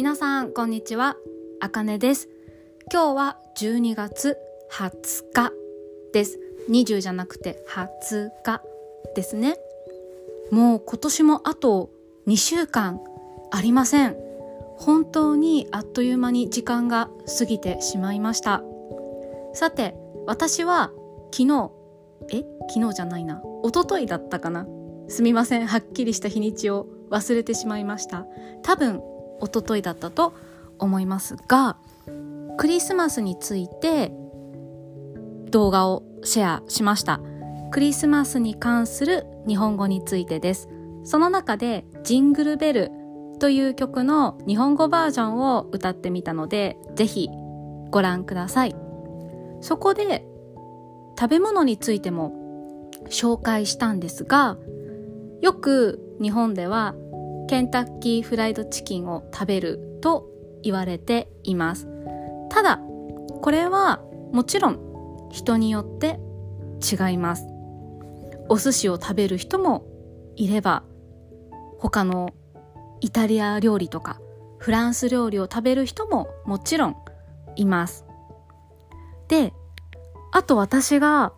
皆さんこんにちは。あかねです。今日は12月20日です。20じゃなくて20日ですね。もう今年もあと2週間ありません。本当にあっという間に時間が過ぎてしまいました。さて私は昨日え昨日じゃないな。一昨日だったかな。すみません。はっきりした日にちを忘れてしまいました。多分一昨日だったと思いますがクリスマスについて動画をシェアしました。クリスマスに関する日本語についてです。その中でジングルベルという曲の日本語バージョンを歌ってみたのでぜひご覧ください。そこで食べ物についても紹介したんですがよく日本ではケンタッキーフライドチキンを食べると言われています。ただこれはもちろん人によって違います。お寿司を食べる人もいれば他のイタリア料理とかフランス料理を食べる人ももちろんいます。であと私が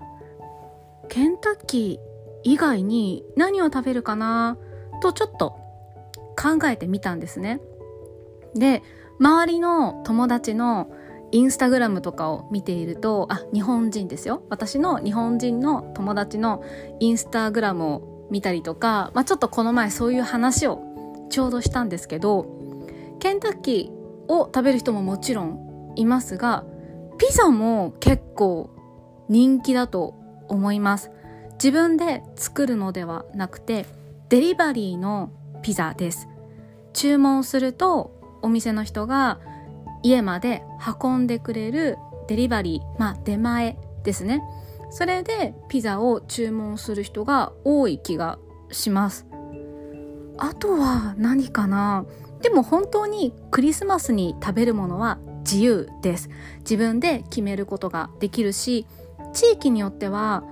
ケンタッキー以外に何を食べるかなとちょっと考えてみたんですね。で、周りの友達のインスタグラムとかを見ていると、あ、日本人ですよ。私の日本人の友達のインスタグラムを見たりとか、まあ、ちょっとこの前そういう話をちょうどしたんですけど、ケンタッキーを食べる人ももちろんいますが、ピザも結構人気だと思います。自分で作るのではなくて、デリバリーのピザです。注文するとお店の人が家まで運んでくれるデリバリー、まあ出前ですね。それでピザを注文する人が多い気がします。あとは何かな？でも本当にクリスマスに食べるものは自由です。自分で決めることができるし、地域によっては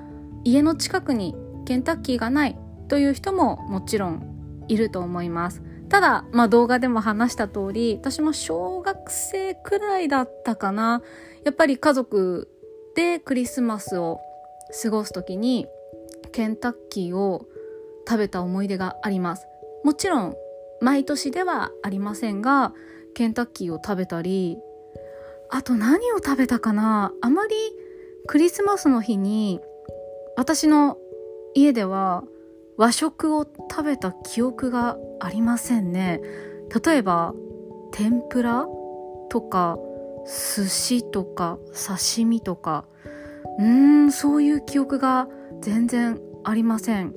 家の近くにケンタッキーがないという人ももちろんいると思います。ただ、まあ動画でも話した通り、私も小学生くらいだったかな。やっぱり家族でクリスマスを過ごす時にケンタッキーを食べた思い出があります。もちろん毎年ではありませんが、ケンタッキーを食べたり、あと何を食べたかなあまりクリスマスの日に私の家では和食を食べた記憶がありませんね。例えば天ぷらとか寿司とか刺身とか。うーんそういう記憶が全然ありません。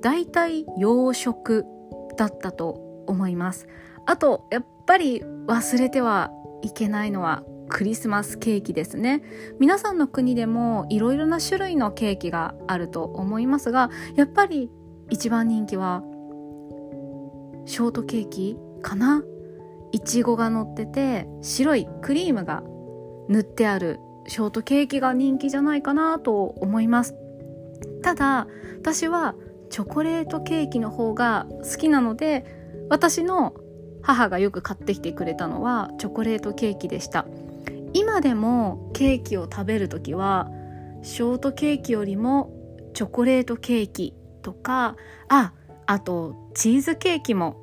だいたい洋食だったと思います。あとやっぱり忘れてはいけないのはクリスマスケーキですね。皆さんの国でもいろいろな種類のケーキがあると思いますがやっぱり一番人気はショートケーキかな？いちごが乗ってて白いクリームが塗ってあるショートケーキが人気じゃないかなと思います。ただ私はチョコレートケーキの方が好きなので私の母がよく買ってきてくれたのはチョコレートケーキでした。今でもケーキを食べる時はショートケーキよりもチョコレートケーキとかああとチーズケーキも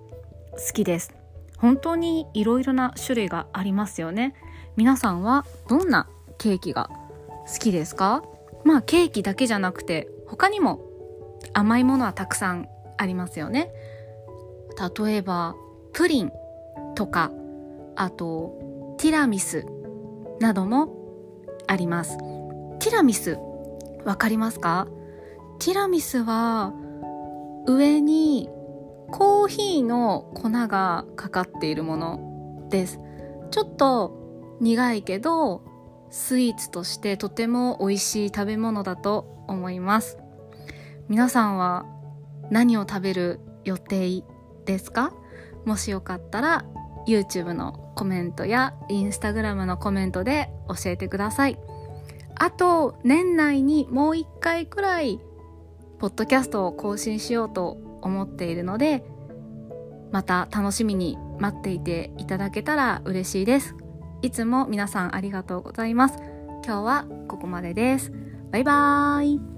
好きです。本当にいろいろな種類がありますよね。皆さんはどんなケーキが好きですか？まあケーキだけじゃなくて他にも甘いものはたくさんありますよね。例えばプリンとかあとティラミスなどもあります。ティラミスわかりますか？ティラミスは上にコーヒーの粉がかかっているものです。ちょっと苦いけどスイーツとしてとても美味しい食べ物だと思います。皆さんは何を食べる予定ですか？もしよかったら YouTube のコメントや Instagram のコメントで教えてください。あと年内にもう一回くらいポッドキャストを更新しようと思っているのでまた楽しみに待っていていただけたら嬉しいです。いつも皆さんありがとうございます。今日はここまでです。バイバーイ。